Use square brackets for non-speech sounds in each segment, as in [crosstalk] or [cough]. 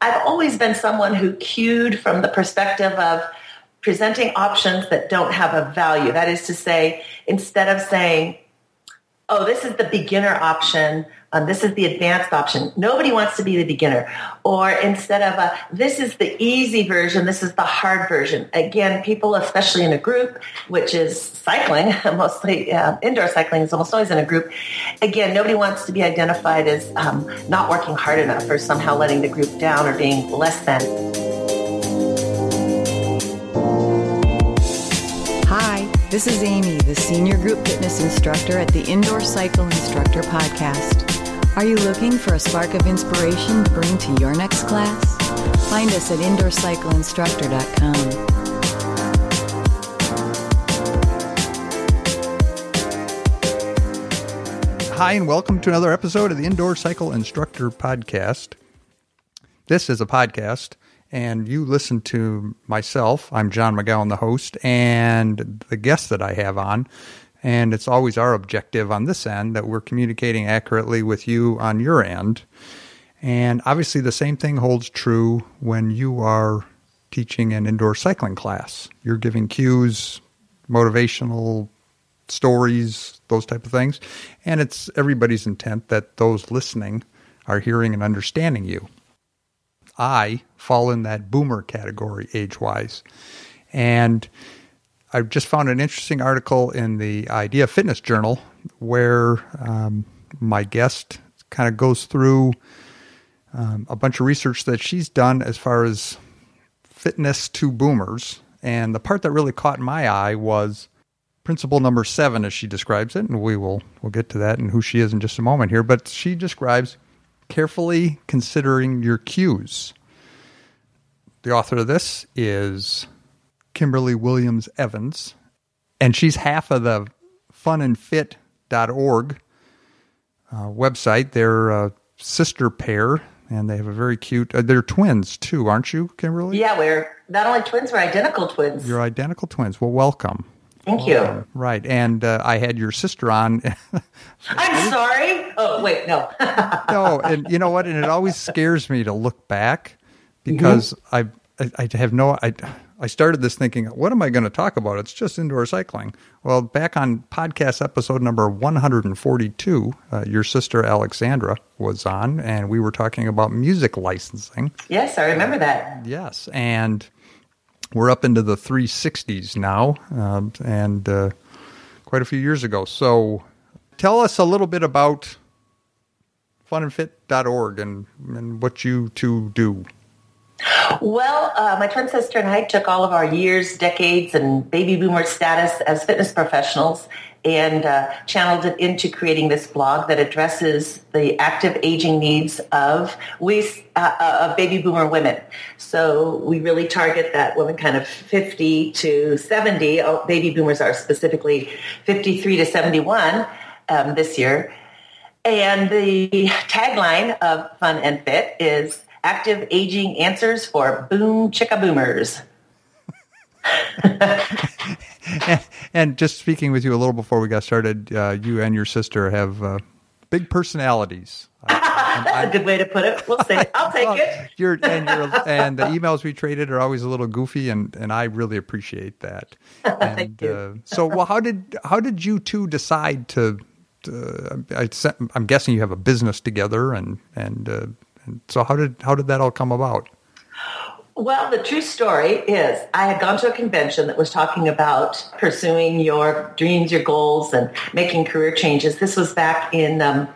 I've always been someone who cued from the perspective of presenting options that don't have a value. That is to say, instead of saying, oh, this is the beginner option, um, this is the advanced option. Nobody wants to be the beginner. Or instead of a, this is the easy version, this is the hard version. Again, people, especially in a group, which is cycling, [laughs] mostly uh, indoor cycling is almost always in a group. Again, nobody wants to be identified as um, not working hard enough or somehow letting the group down or being less than. This is Amy, the Senior Group Fitness Instructor at the Indoor Cycle Instructor Podcast. Are you looking for a spark of inspiration to bring to your next class? Find us at indoorcycleinstructor.com. Hi, and welcome to another episode of the Indoor Cycle Instructor Podcast. This is a podcast, and you listen to myself. I'm John McGowan, the host, and the guest that I have on and it's always our objective on this end that we're communicating accurately with you on your end. And obviously, the same thing holds true when you are teaching an indoor cycling class. You're giving cues, motivational stories, those type of things. And it's everybody's intent that those listening are hearing and understanding you. I fall in that boomer category age wise. And I just found an interesting article in the Idea Fitness Journal where um, my guest kind of goes through um, a bunch of research that she's done as far as fitness to boomers. And the part that really caught my eye was principle number seven, as she describes it. And we will we'll get to that and who she is in just a moment here. But she describes carefully considering your cues. The author of this is Kymberly Williams Evans, and she's half of the funandfit.org uh, website. They're a sister pair, and they have a very cute. Uh, they're twins too, aren't you, Kymberly? Yeah, we're not only twins, we're identical twins. You're identical twins. Well, welcome. Thank you. right, and uh, I had your sister on. [laughs] I'm sorry. Oh wait, no. [laughs] no, and you know what? And it always scares me to look back because mm-hmm. I, I, I have no I I started this thinking, what am I going to talk about? It's just indoor cycling. Well, back on podcast episode number 142, uh, your sister Alexandra was on, and we were talking about music licensing. Yes, I remember that. Yes, and we're up into the 360s now, uh, and uh, quite a few years ago. So tell us a little bit about funandfit.org and, and what you two do. Well, uh, my twin sister and I took all of our years, decades, and baby boomer status as fitness professionals and uh, channeled it into creating this blog that addresses the active aging needs of we uh, uh of baby boomer women. So we really target that woman kind of 50 to 70. Oh, baby boomers are specifically 53 to 71 um, this year. And the tagline of Fun and Fit is active aging answers for boom chicka boomers. [laughs] [laughs] and, and, just speaking with you a little before we got started, uh, you and your sister have uh, big personalities. That's [laughs] I, a good way to put it. We'll see. I'll take well, it. [laughs] You're, and, you're, and, the emails we traded are always a little goofy, and, and I really appreciate that. And, Thank you. Uh, so, well, how did how did you two decide to? to I, am guessing you have a business together, and and uh, and so how did how did that all come about? Well, the true story is I had gone to a convention that was talking about pursuing your dreams, your goals, and making career changes. This was back in um,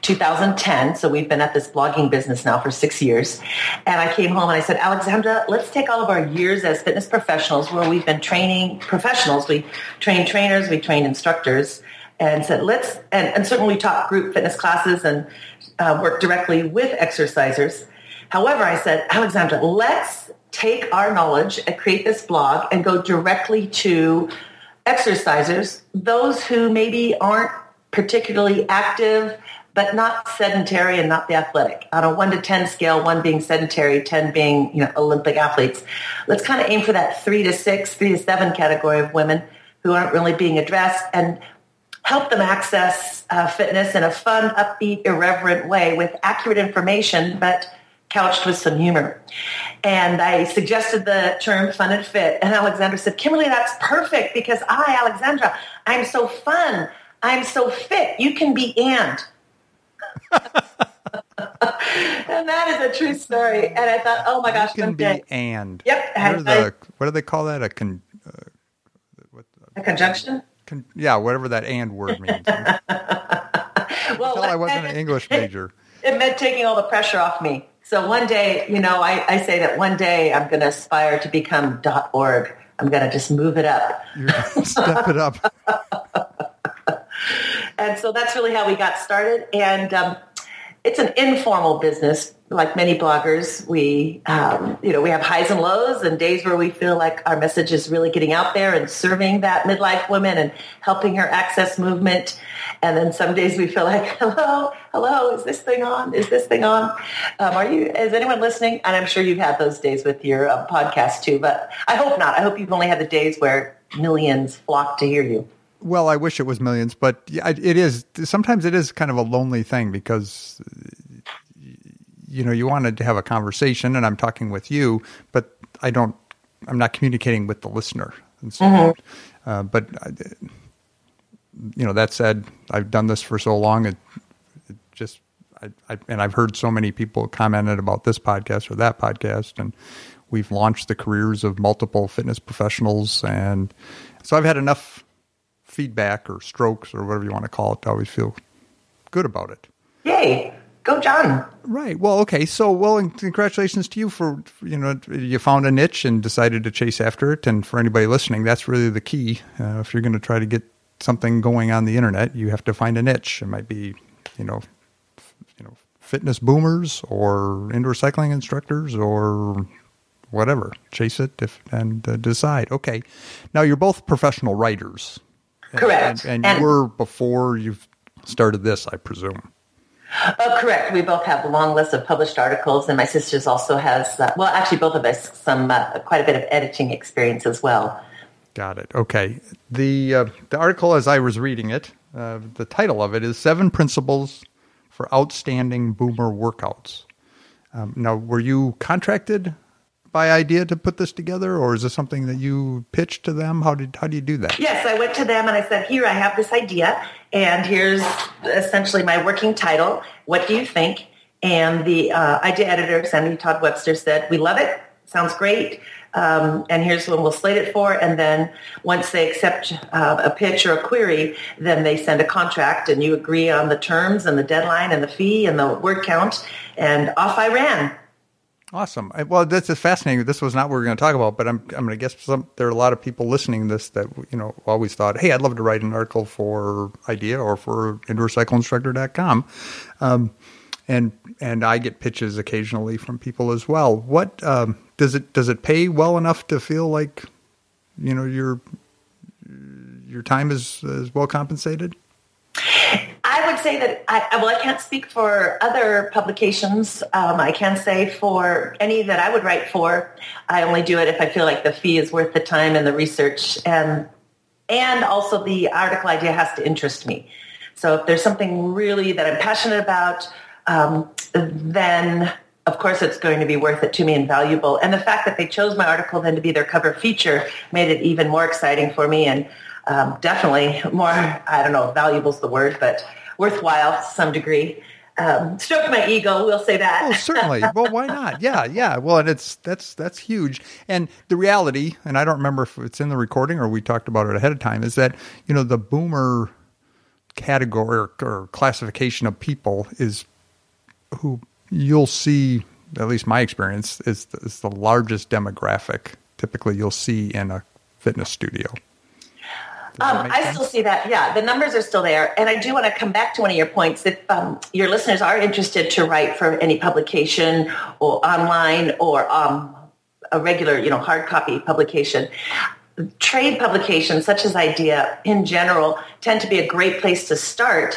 2010. So we've been at this blogging business now for six years. And I came home and I said, Alexandra, let's take all of our years as fitness professionals where we've been training professionals. We train trainers, we train instructors and said, let's, and, and certainly we taught group fitness classes and uh, work directly with exercisers. However, I said, Alexandra, let's take our knowledge and create this blog and go directly to exercisers, those who maybe aren't particularly active, but not sedentary and not the athletic. On a one to 10 scale, one being sedentary, 10 being, you know, Olympic athletes. Let's kind of aim for that three to six, three to seven category of women who aren't really being addressed. And help them access uh, fitness in a fun, upbeat, irreverent way with accurate information, but couched with some humor. And I suggested the term fun and fit. And Alexandra said, Kymberly, that's perfect because I, Alexandra, I'm so fun. I'm so fit. You can be and. [laughs] and that is a true story. And I thought, oh my gosh, you can be day. and. Yep. What, the, what, do they call that? A con, uh, what, a conjunction? Con, yeah, whatever that and word means. [laughs] well, Until I wasn't an English major. [laughs] It meant taking all the pressure off me. So one day, you know, I, I say that one day I'm going to aspire to become .org. I'm going to just move it up. Step it up. [laughs] and so that's really how we got started. And um, it's an informal business. Like many bloggers, we um, you know we have highs and lows and days where we feel like our message is really getting out there and serving that midlife woman and helping her access movement. And then some days we feel like, [laughs] hello, hello, is this thing on? Is this thing on? Um, are you? Is anyone listening? And I'm sure you've had those days with your uh, podcast too. But I hope not. I hope you've only had the days where millions flock to hear you. Well, I wish it was millions, but it is. Sometimes it is kind of a lonely thing because you know you wanted to have a conversation, and I'm talking with you, but I don't. I'm not communicating with the listener. So, mm-hmm. uh, but uh, you know, that said, I've done this for so long. It, it just, I, I, and I've heard so many people commented about this podcast or that podcast, and we've launched the careers of multiple fitness professionals, and so I've had enough feedback or strokes or whatever you want to call it to always feel good about it. Yay. Go, John. Right. Well, okay. So, well, congratulations to you for, you know, you found a niche and decided to chase after it. And for anybody listening, that's really the key. Uh, if you're going to try to get something going on the internet, you have to find a niche. It might be, you know, f- you know, fitness boomers or indoor cycling instructors or whatever. Chase it if, and uh, decide. Okay. Now, you're both professional writers. Correct. And, and, and you were before you started this, I presume. Oh, correct. We both have a long list of published articles, and my sister's also has, uh, well, actually, both of us, some uh, quite a bit of editing experience as well. Got it. Okay. The uh, the article, as I was reading it, uh, the title of it is Seven Principles for Outstanding Boomer Workouts. Um, now, were you contracted by idea to put this together, or is this something that you pitched to them? How did how do you do that? Yes, I went to them and I said, "Here, I have this idea, and here's essentially my working title. What do you think?" And the uh, idea editor, Sandy Todd Webster, said, "We love it. Sounds great." Um, and here's when we'll slate it for. And then once they accept uh, a pitch or a query, then they send a contract and you agree on the terms and the deadline and the fee and the word count. And off I ran. Awesome. Well, this is fascinating. This was not what we are going to talk about, but I'm I'm going to guess some, there are a lot of people listening to this that you know always thought, hey, I'd love to write an article for Idea or for IndoorCycleinstructor.com, um, and and I get pitches occasionally from people as well. What um, does it does it pay well enough to feel like you know your your time is, is well compensated? I would say that I well, I can't speak for other publications. Um, I can say for any that I would write for, I only do it if I feel like the fee is worth the time and the research, and and also the article idea has to interest me. So if there's something really that I'm passionate about, um, then of course it's going to be worth it to me and valuable. And the fact that they chose my article then to be their cover feature made it even more exciting for me and um, definitely more, I don't know, valuable is the word, but worthwhile to some degree. Um, stroked my ego. We'll say that. Oh, certainly. [laughs] well, why not? Yeah, yeah. Well, and it's that's that's huge. And the reality, and I don't remember if it's in the recording or we talked about it ahead of time, is that you know the boomer category or, or classification of people is who you'll see. At least my experience is is the largest demographic. Typically, you'll see in a fitness studio. Um, I sense? still see that. Yeah, the numbers are still there. And I do want to come back to one of your points. If um, your listeners are interested to write for any publication or online or um, a regular, you know, hard copy publication, trade publications such as Idea in general tend to be a great place to start.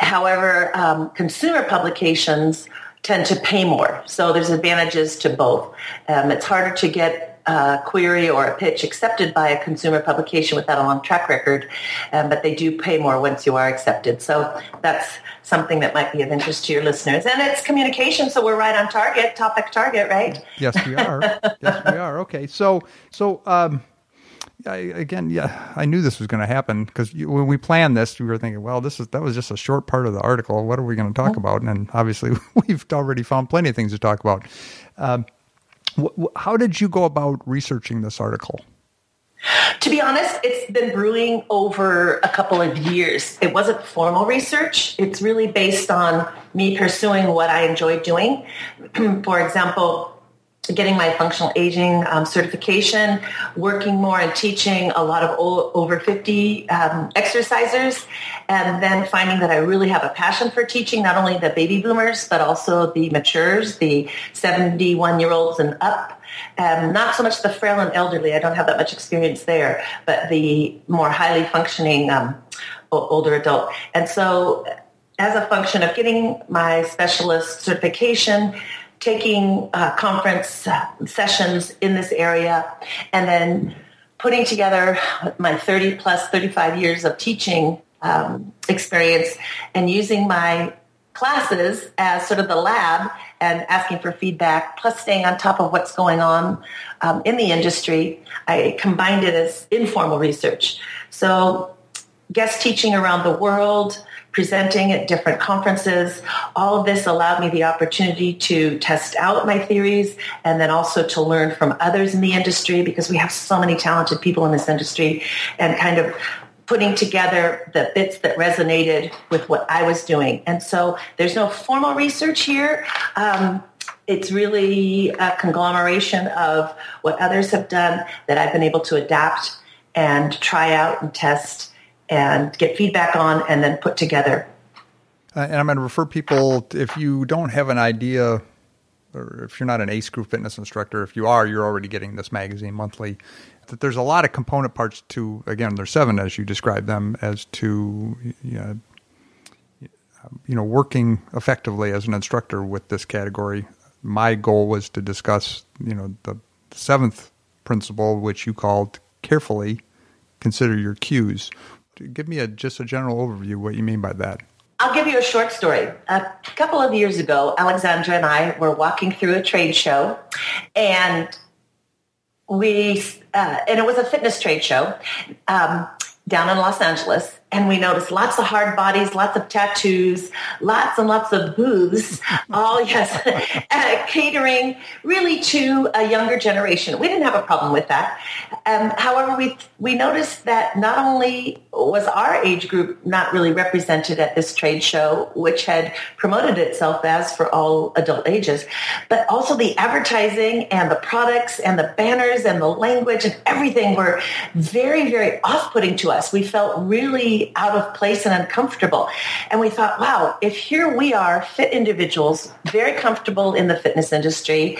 However, um, consumer publications tend to pay more. So there's advantages to both. Um, it's harder to get a query or a pitch accepted by a consumer publication without a long track record, um, but they do pay more once you are accepted. So that's something that might be of interest to your listeners. And it's communication, so we're right on target, topic target, right? Yes, we are. [laughs] yes, we are. Okay, so so um, I, again, yeah, I knew this was going to happen because when we planned this, we were thinking, well, this is that was just a short part of the article. What are we going to talk about? And obviously, [laughs] we've already found plenty of things to talk about. Um, wh- wh- how did you go about researching this article? To be honest, it's been brewing over a couple of years. It wasn't formal research. It's really based on me pursuing what I enjoy doing. [clears throat] For example, getting my functional aging um, certification, working more and teaching a lot of old, over 50 um, exercisers, and then finding that I really have a passion for teaching not only the baby boomers, but also the matures, the 71-year-olds and up. Um, not so much the frail and elderly. I don't have that much experience there, but the more highly functioning um, older adult. And so as a function of getting my specialist certification, taking uh, conference sessions in this area, and then putting together my 30 plus 35 years of teaching um, experience and using my classes as sort of the lab and asking for feedback, plus staying on top of what's going on um, in the industry. I combined it as informal research. So guest teaching around the world, presenting at different conferences. All of this allowed me the opportunity to test out my theories and then also to learn from others in the industry because we have so many talented people in this industry and kind of putting together the bits that resonated with what I was doing. And so there's no formal research here. Um, it's really a conglomeration of what others have done that I've been able to adapt and try out and test and get feedback on and then put together. Uh, and I'm going to refer people, if you don't have an idea, or if you're not an ACE group fitness instructor, if you are, you're already getting this magazine monthly that there's a lot of component parts to again there's seven as you describe them as to you know, you know working effectively as an instructor with this category my goal was to discuss you know the seventh principle which you called carefully consider your cues give me a just a general overview what you mean by that I'll give you a short story. A couple of years ago, Alexandra and I were walking through a trade show, and we uh, and it was a fitness trade show um, down in Los Angeles, and we noticed lots of hard bodies, lots of tattoos, lots and lots of booths, [laughs] all yes, [laughs] uh, catering really to a younger generation. We didn't have a problem with that. Um, however, we we noticed that not only was our age group not really represented at this trade show, which had promoted itself as for all adult ages, but also the advertising and the products and the banners and the language and everything were very, very off-putting to us. We felt really out of place and uncomfortable. And we thought, wow, if here we are, fit individuals, very comfortable in the fitness industry,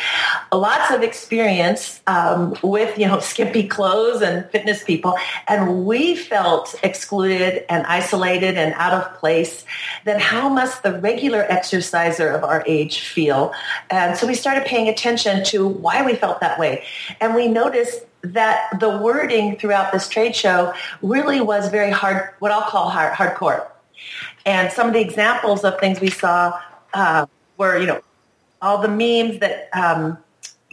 lots of experience um, with, you know, skimpy clothes and fitness people, and we felt excluded and isolated and out of place, then how must the regular exerciser of our age feel? And so we started paying attention to why we felt that way. And we noticed that the wording throughout this trade show really was very hard, what I'll call hard, hardcore. And some of the examples of things we saw uh, were, you know, all the memes that um,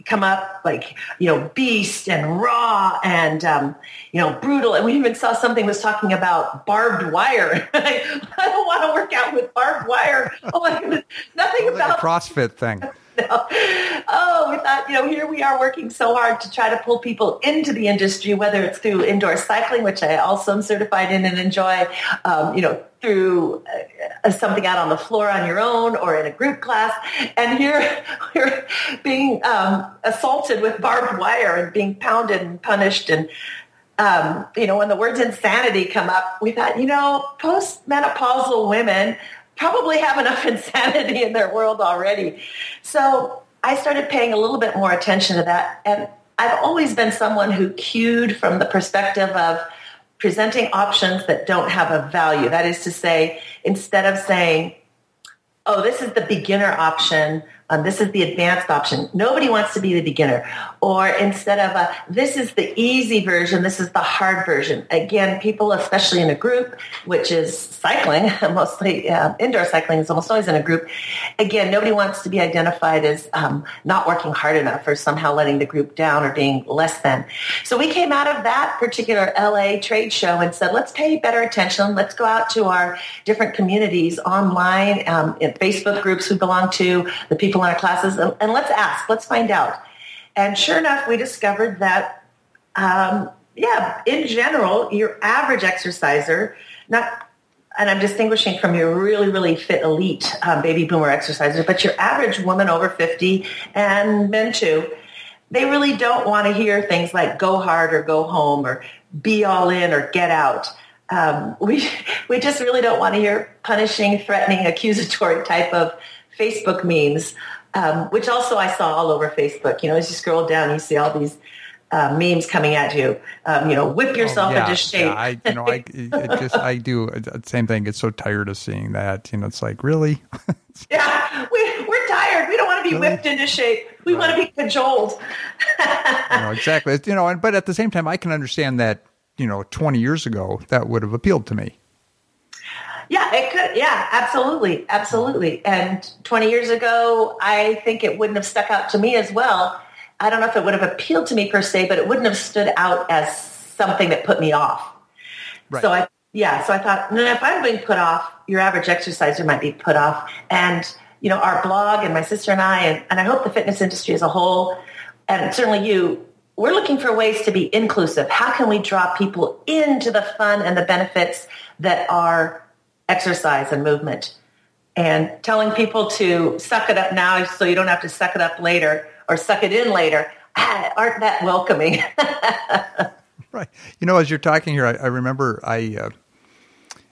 come up, like, you know, beast and raw and, um, you know, brutal. And we even saw something was talking about barbed wire. [laughs] I don't want to work out with barbed wire. Oh my goodness. Nothing about like CrossFit thing. [laughs] [laughs] no. Oh, we thought, you know, here we are working so hard to try to pull people into the industry, whether it's through indoor cycling, which I also am certified in and enjoy, um, you know, through uh, something out on the floor on your own or in a group class. And here [laughs] we're being um, assaulted with barbed wire and being pounded and punished and um, you know, when the words insanity come up, we thought, you know, postmenopausal women probably have enough [laughs] insanity in their world already. So I started paying a little bit more attention to that. And I've always been someone who cued from the perspective of presenting options that don't have a value. That is to say, instead of saying, oh, this is the beginner option, Um, this is the advanced option. Nobody wants to be the beginner. Or instead of a, this is the easy version, this is the hard version. Again, people, especially in a group, which is cycling, [laughs] mostly uh, indoor cycling is almost always in a group. Again, nobody wants to be identified as um, not working hard enough or somehow letting the group down or being less than. So we came out of that particular LA trade show and said, let's pay better attention. Let's go out to our different communities online, um, in Facebook groups we belong to, the people in our classes and, and let's ask, let's find out. And sure enough, we discovered that, um, yeah, in general, your average exerciser, not, and I'm distinguishing from your really, really fit elite um, baby boomer exercisers, but your average woman over 50 and men too, they really don't want to hear things like go hard or go home or be all in or get out. Um, [laughs] we, we just really don't want to hear punishing, threatening, accusatory type of Facebook memes, um, which also I saw all over Facebook. You know, as you scroll down, you see all these uh, memes coming at you. Um, you know, whip yourself oh, yeah, into shape. Yeah, I, you know, I it just I do the same thing. Get so tired of seeing that. You know, it's like really. [laughs] yeah, we, we're tired. We don't want to be really? whipped into shape. We right. want to be cajoled. you know, exactly. You know, and but at the same time, I can understand that. You know, twenty years ago, that would have appealed to me. Yeah, it could. Yeah, absolutely. Absolutely. And 20 years ago, I think it wouldn't have stuck out to me as well. I don't know if it would have appealed to me per se, but it wouldn't have stood out as something that put me off. Right. So I, yeah, so I thought, no, if I'm being put off, your average exerciser might be put off. And, you know, our blog and my sister and I, and, and I hope the fitness industry as a whole, and certainly you, we're looking for ways to be inclusive. How can we draw people into the fun and the benefits that are exercise and movement. And telling people to suck it up now so you don't have to suck it up later or suck it in later ah, aren't that welcoming? [laughs] Right. You know as you're talking here i, I remember i uh,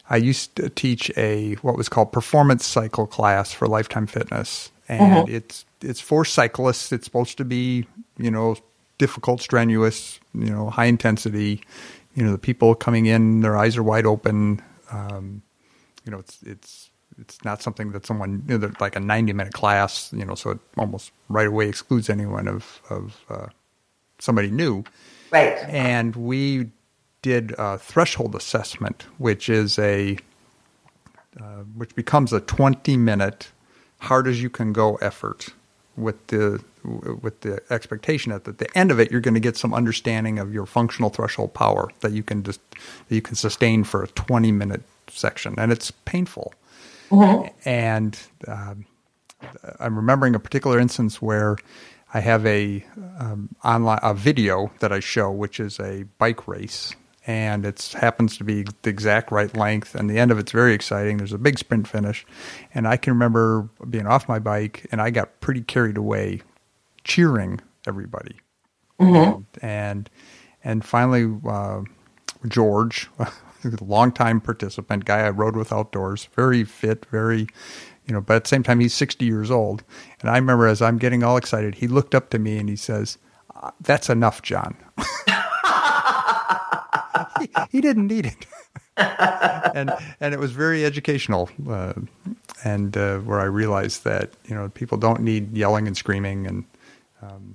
i used to teach a what was called performance cycle class for lifetime fitness. And mm-hmm. it's it's for cyclists. It's supposed to be you know difficult strenuous you know high intensity. You know the people coming in their eyes are wide open. Um, you know, it's it's it's not something that someone you know, like a ninety minute class, you know, so it almost right away excludes anyone of of uh, somebody new. Right. And we did a threshold assessment, which is a uh, which becomes a twenty minute hard as you can go effort with the with the expectation that at the end of it you're going to get some understanding of your functional threshold power that you can just that you can sustain for a 20 minute section, and it's painful. Mm-hmm. And um, I'm remembering a particular instance where I have a um, online a video that I show, which is a bike race, and it happens to be the exact right length. And the end of it's very exciting. There's a big sprint finish, and I can remember being off my bike, and I got pretty carried away, cheering everybody, mm-hmm. and and finally uh, George [laughs] longtime participant, guy I rode with outdoors, very fit, very, you know, but at the same time, he's 60 years old. And I remember as I'm getting all excited, he looked up to me and he says, uh, That's enough, John. [laughs] he, he, didn't need it. [laughs] and and it was very educational, uh, and uh, where I realized that you know people don't need yelling and screaming, and um,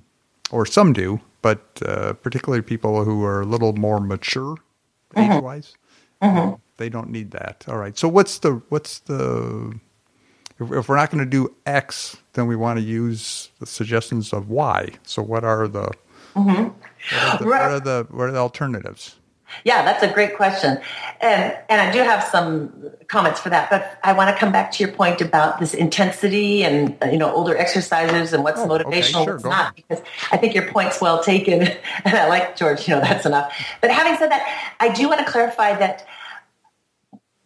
or some do, but uh, particularly people who are a little more mature mm-hmm. age wise, Mm-hmm. They don't need that. All right. So what's the what's the if, if we're not going to do X, then we want to use the suggestions of Y. So what are the, mm-hmm. what, are the right. what are the what are the alternatives? Yeah, that's a great question. And and I do have some comments for that, but I want to come back to your point about this intensity and you know older exercises and what's oh, motivational okay, sure, what's not because I think your point's well taken [laughs] and I like George, you know, that's enough. But having said that, I do want to clarify that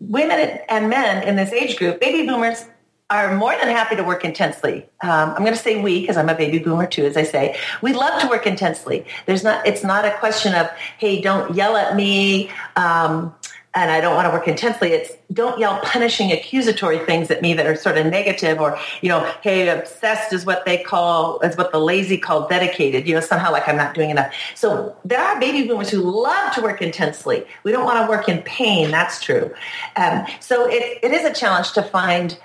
women and men in this age group, baby boomers are more than happy to work intensely. Um, I'm going to say we because I'm a baby boomer too, as I say. We love to work intensely. There's not. It's not a question of hey, don't yell at me. Um, and I don't want to work intensely. It's don't yell punishing accusatory things at me that are sort of negative or, you know, hey, obsessed is what they call, is what the lazy call dedicated, you know, somehow like I'm not doing enough. So there are baby boomers who love to work intensely. We don't want to work in pain. That's true. Um, so it, it is a challenge to find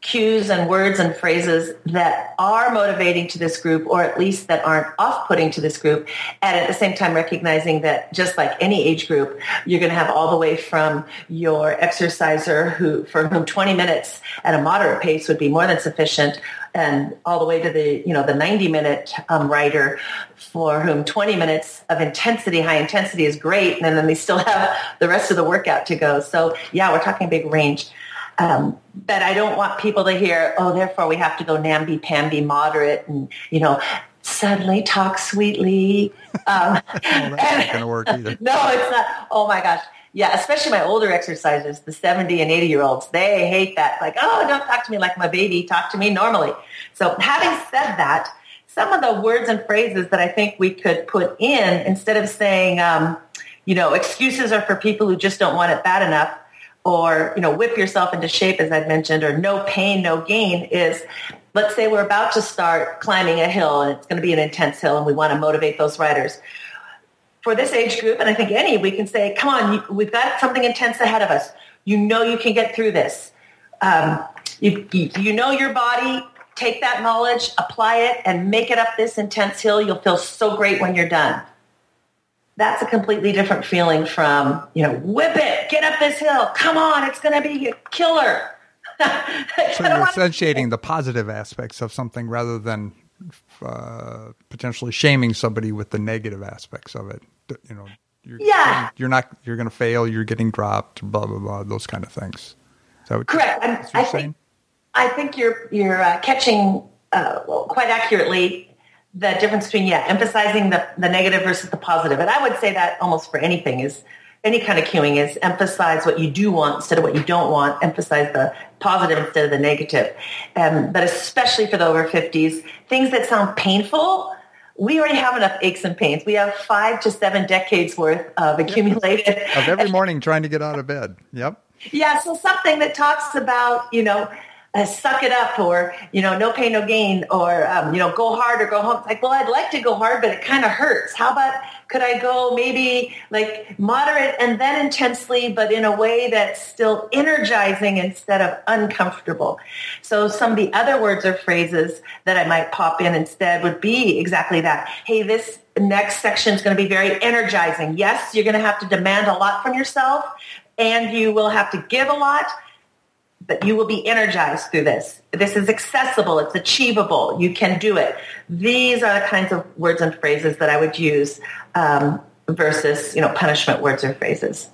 cues and words and phrases that are motivating to this group or at least that aren't off-putting to this group. And at the same time recognizing that just like any age group you're going to have all the way from your exerciser who for whom 20 minutes at a moderate pace would be more than sufficient and all the way to the you know the 90 minute um, rider for whom 20 minutes of intensity high intensity is great and then they still have the rest of the workout to go. So yeah we're talking big range um, but I don't want people to hear, oh, therefore we have to go namby-pamby moderate and, you know, suddenly talk sweetly. Um, [laughs] well, that's not going [laughs] to work either. [laughs] No, it's not. Oh my gosh. Yeah, especially my older exercisers, the 70 and 80 year olds, they hate that. Like, oh, don't talk to me like my baby. Talk to me normally. So having said that, some of the words and phrases that I think we could put in instead of saying, um, you know, excuses are for people who just don't want it bad enough or, you know, whip yourself into shape, as I've mentioned, or no pain, no gain is, let's say we're about to start climbing a hill and it's going to be an intense hill and we want to motivate those riders. For this age group, and I think any, we can say, come on, we've got something intense ahead of us. You know you can get through this. Um, you, you know your body, take that knowledge, apply it, and make it up this intense hill. You'll feel so great when you're done that's a completely different feeling from, you know, whip it, get up this hill, come on, it's going to be a killer. [laughs] so you're accentuating the positive aspects of something rather than uh, potentially shaming somebody with the negative aspects of it. You know, you're, yeah, you're not, you're going to fail, you're getting dropped, blah blah blah, those kind of things. Correct. You're, I, think, I think you're you're uh, catching uh, well, quite accurately the difference between yeah emphasizing the, the negative versus the positive. And i would say that almost for anything is any kind of cueing is emphasize what you do want instead of what you don't want. Emphasize the positive instead of the negative. Um, but especially for the over 50s things that sound painful we already have enough aches and pains. We have five to seven decades worth of accumulated of every [laughs] morning trying to get out of bed. Yep. Yeah so something that talks about you know uh, suck it up or, you know, no pain, no gain or, um, you know, go hard or go home. It's like, well, I'd like to go hard, but it kind of hurts. How about could I go maybe like moderate and then intensely, but in a way that's still energizing instead of uncomfortable? So some of the other words or phrases that I might pop in instead would be exactly that. Hey, this next section is going to be very energizing. Yes, you're going to have to demand a lot from yourself and you will have to give a lot that you will be energized through this. This is accessible. It's achievable. You can do it. These are the kinds of words and phrases that I would use um, versus, you know, punishment words or phrases.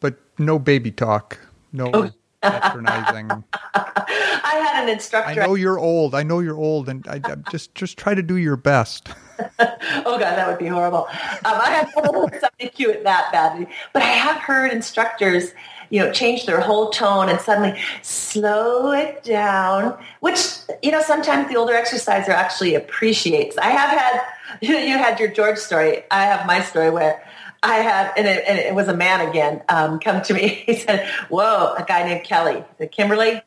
But no baby talk. No oh. patronizing. [laughs] I had an instructor. I know you're old. I know you're old, and I, I just just try to do your best. [laughs] [laughs] oh god, that would be horrible. Um, I have [laughs] cue it that badly, but I have heard instructors you know, change their whole tone and suddenly slow it down, which, you know, sometimes the older exerciser actually appreciates. I have had, [laughs] you, had your George story. I have my story where I had, and it, and it was a man again, um, come to me. He said, whoa, a guy named Kelly. said, Kymberly,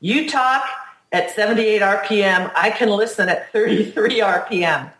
you talk at 78 RPM. I can listen at 33 RPM.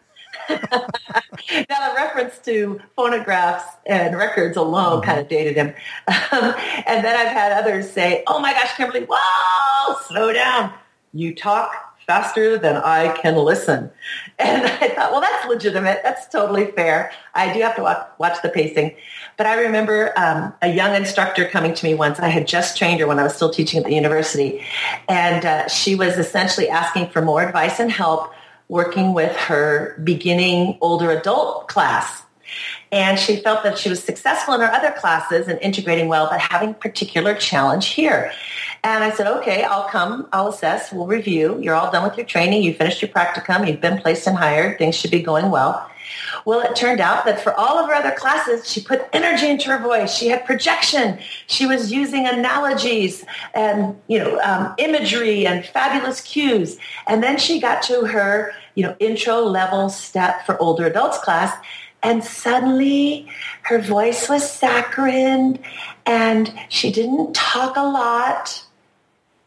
[laughs] now the reference to phonographs and records alone mm-hmm. kind of dated him. Um, and then I've had others say, oh my gosh, Kymberly, whoa, slow down. You talk faster than I can listen. And [laughs] I thought, well, that's legitimate. That's totally fair. I do have to watch, watch the pacing. But I remember um, a young instructor coming to me once. I had just trained her when I was still teaching at the university. And uh, she was essentially asking for more advice and help working with her beginning older adult class. And she felt that she was successful in her other classes and integrating well, but having particular challenge here. And I said, okay, I'll come, I'll assess, we'll review. You're all done with your training. You finished your practicum. You've been placed and hired. Things should be going well. Well, it turned out that for all of her other classes, she put energy into her voice. She had projection. She was using analogies and, you know, um, imagery and fabulous cues. And then she got to her, you know, intro level step for older adults class. And suddenly her voice was saccharine and she didn't talk a lot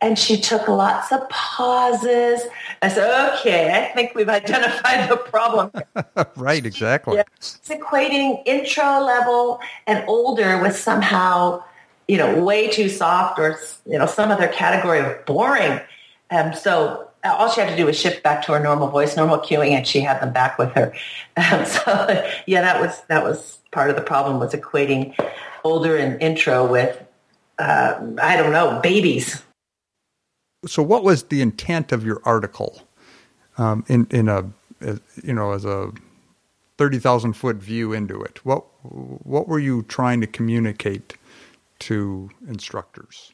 and she took lots of pauses. I said, okay, I think we've identified the problem. [laughs] right, exactly. Yeah. It's equating intro level and older with somehow you know, way too soft or, you know, some other category of boring. Um, so all she had to do was shift back to her normal voice, normal cueing, and she had them back with her. Um, [laughs] so yeah, that was that was part of the problem was equating older and intro with uh, I don't know babies. So, what was the intent of your article um, in in a you know as a thirty thousand foot view into it? What what were you trying to communicate to instructors?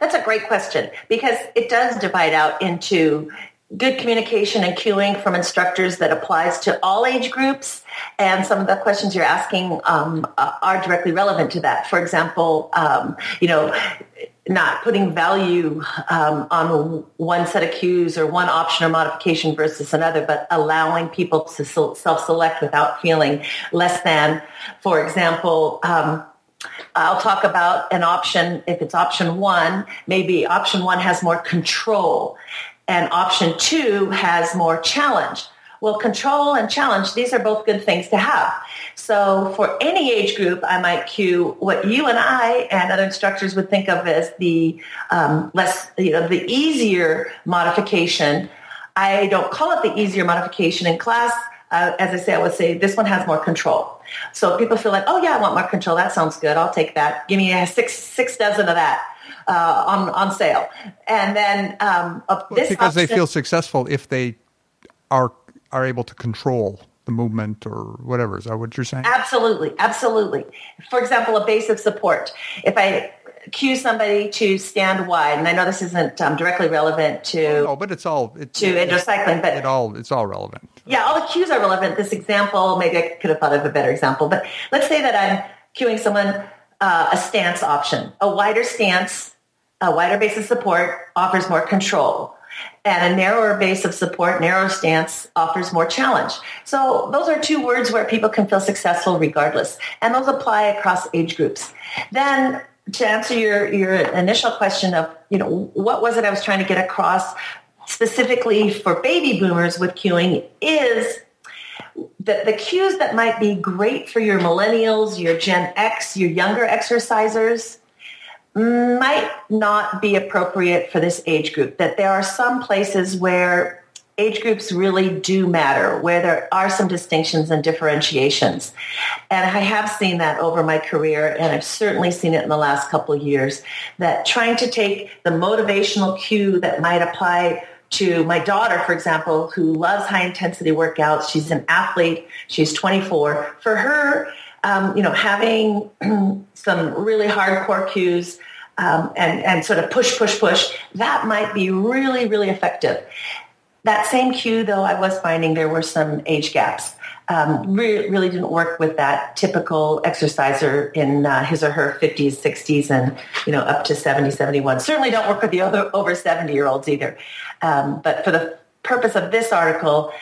That's a great question because it does divide out into good communication and cueing from instructors that applies to all age groups. And some of the questions you're asking um, are directly relevant to that. For example, um, you know, not putting value um, on one set of cues or one option or modification versus another, but allowing people to self-select without feeling less than. For example, um, I'll talk about an option. If it's option one, maybe option one has more control and option two has more challenge. Well, control and challenge, these are both good things to have. So for any age group, I might cue what you and I and other instructors would think of as the um, less, you know, the easier modification. I don't call it the easier modification in class. Uh, as I say, I would say this one has more control. So people feel like, oh yeah, I want more control. That sounds good. I'll take that. Give me a six six dozen of that uh, on on sale. And then um, this because option, they feel successful if they are are able to control the movement or whatever. Is that what you're saying? Absolutely, absolutely. For example, a base of support. If I cue somebody to stand wide, and I know this isn't um, directly relevant to. Oh, but it's all it, to indoor cycling, but it all it's all relevant. Yeah, all the cues are relevant. This example, maybe I could have thought of a better example, but let's say that I'm cueing someone uh, a stance option, a wider stance, a wider base of support offers more control and a narrower base of support, narrow stance offers more challenge. So those are two words where people can feel successful regardless. And those apply across age groups. Then to answer your, your initial question of, you know, what was it I was trying to get across specifically for baby boomers with cueing is that the cues that might be great for your millennials, your Gen X, your younger exercisers, might not be appropriate for this age group. That there are some places where age groups really do matter, where there are some distinctions and differentiations. And I have seen that over my career, and I've certainly seen it in the last couple of years, that trying to take the motivational cue that might apply to my daughter, for example, who loves high intensity workouts. She's an athlete. She's 24. For her, um, you know, having [clears throat] some really hardcore cues um, and, and sort of push, push, push, that might be really, really effective. That same cue, though, I was finding there were some age gaps. Um, really, really didn't work with that typical exerciser in uh, his or her 50s, 60s, and you know up to 70, 71. Certainly don't work with the other over 70 year olds either. Um, but for the purpose of this article,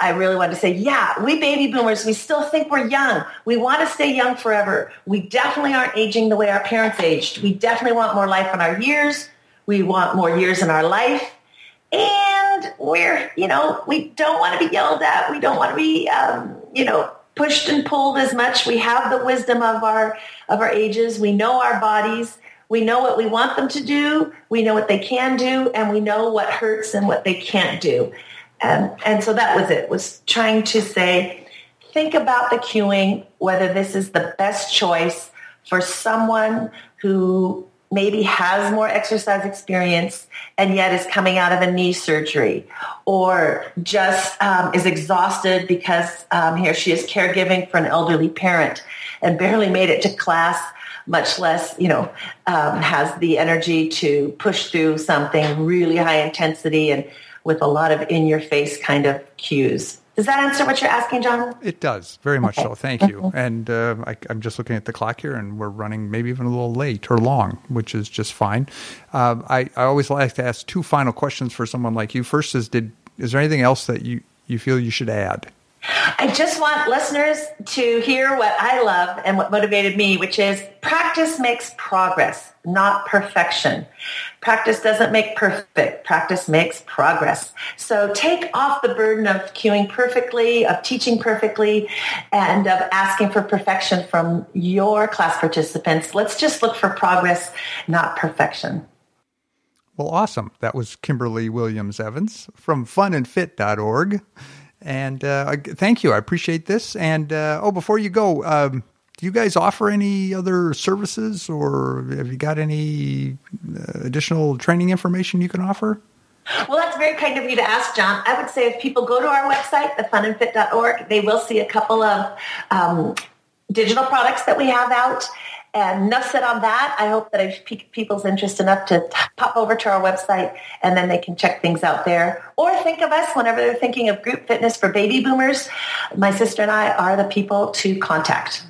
I really wanted to say, yeah, we baby boomers, we still think we're young. We want to stay young forever. We definitely aren't aging the way our parents aged. We definitely want more life in our years. We want more years in our life. And we're, you know, we don't want to be yelled at. We don't want to be, um, you know, pushed and pulled as much. We have the wisdom of our, of our ages. We know our bodies we know what we want them to do. We know what they can do, and we know what hurts and what they can't do. And, and so that was it, was trying to say, think about the cueing, whether this is the best choice for someone who maybe has more exercise experience and yet is coming out of a knee surgery or just um, is exhausted because um, he or she is caregiving for an elderly parent and barely made it to class much less, you know, um, has the energy to push through something really high intensity and with a lot of in your face kind of cues. Does that answer what you're asking, John? It does, very much okay. so. Thank you. Mm-hmm. And uh, I, am just looking at the clock here, and we're running maybe even a little late or long, which is just fine. Uh, I, I always like to ask two final questions for someone like you. First is, did is there anything else that you, you feel you should add? I just want listeners to hear what I love and what motivated me, which is practice makes progress, not perfection. Practice doesn't make perfect. Practice makes progress. So take off the burden of cueing perfectly, of teaching perfectly, and of asking for perfection from your class participants. Let's just look for progress, not perfection. Well, awesome. That was Kymberly Williams Evans from funandfit.org. And uh, thank you. I appreciate this. And uh, oh, before you go, um, do you guys offer any other services or have you got any uh, additional training information you can offer? Well, that's very kind of you to ask, John. I would say if people go to our website, thefunandfit.org, they will see a couple of um, digital products that we have out. And enough said on that. I hope that I've piqued people's interest enough to pop over to our website and then they can check things out there. Or think of us whenever they're thinking of group fitness for baby boomers. My sister and I are the people to contact.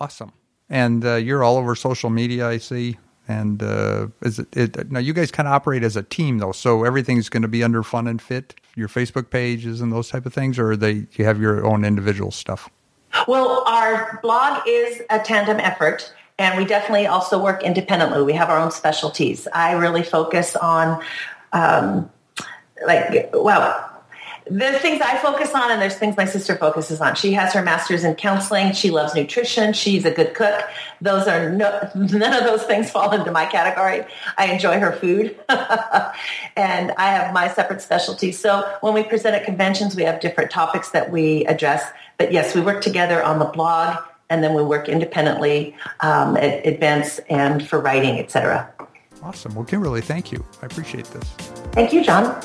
Awesome. And uh, you're all over social media, I see. And uh, is it, it, now you guys kind of operate as a team though, so everything's going to be under Fun and Fit, your Facebook pages and those type of things, or they you have your own individual stuff. Well, our blog is a tandem effort, and we definitely also work independently. We have our own specialties. I really focus on, um, like, well, there's things I focus on, and there's things my sister focuses on. She has her master's in counseling. She loves nutrition. She's a good cook. Those are no, [laughs] none of those things fall into my category. I enjoy her food, [laughs] and I have my separate specialties. So when we present at conventions, we have different topics that we address. But yes, we work together on the blog, and then we work independently um, at events and for writing, etc. Awesome. Well, Kymberly, thank you. I appreciate this. Thank you, John.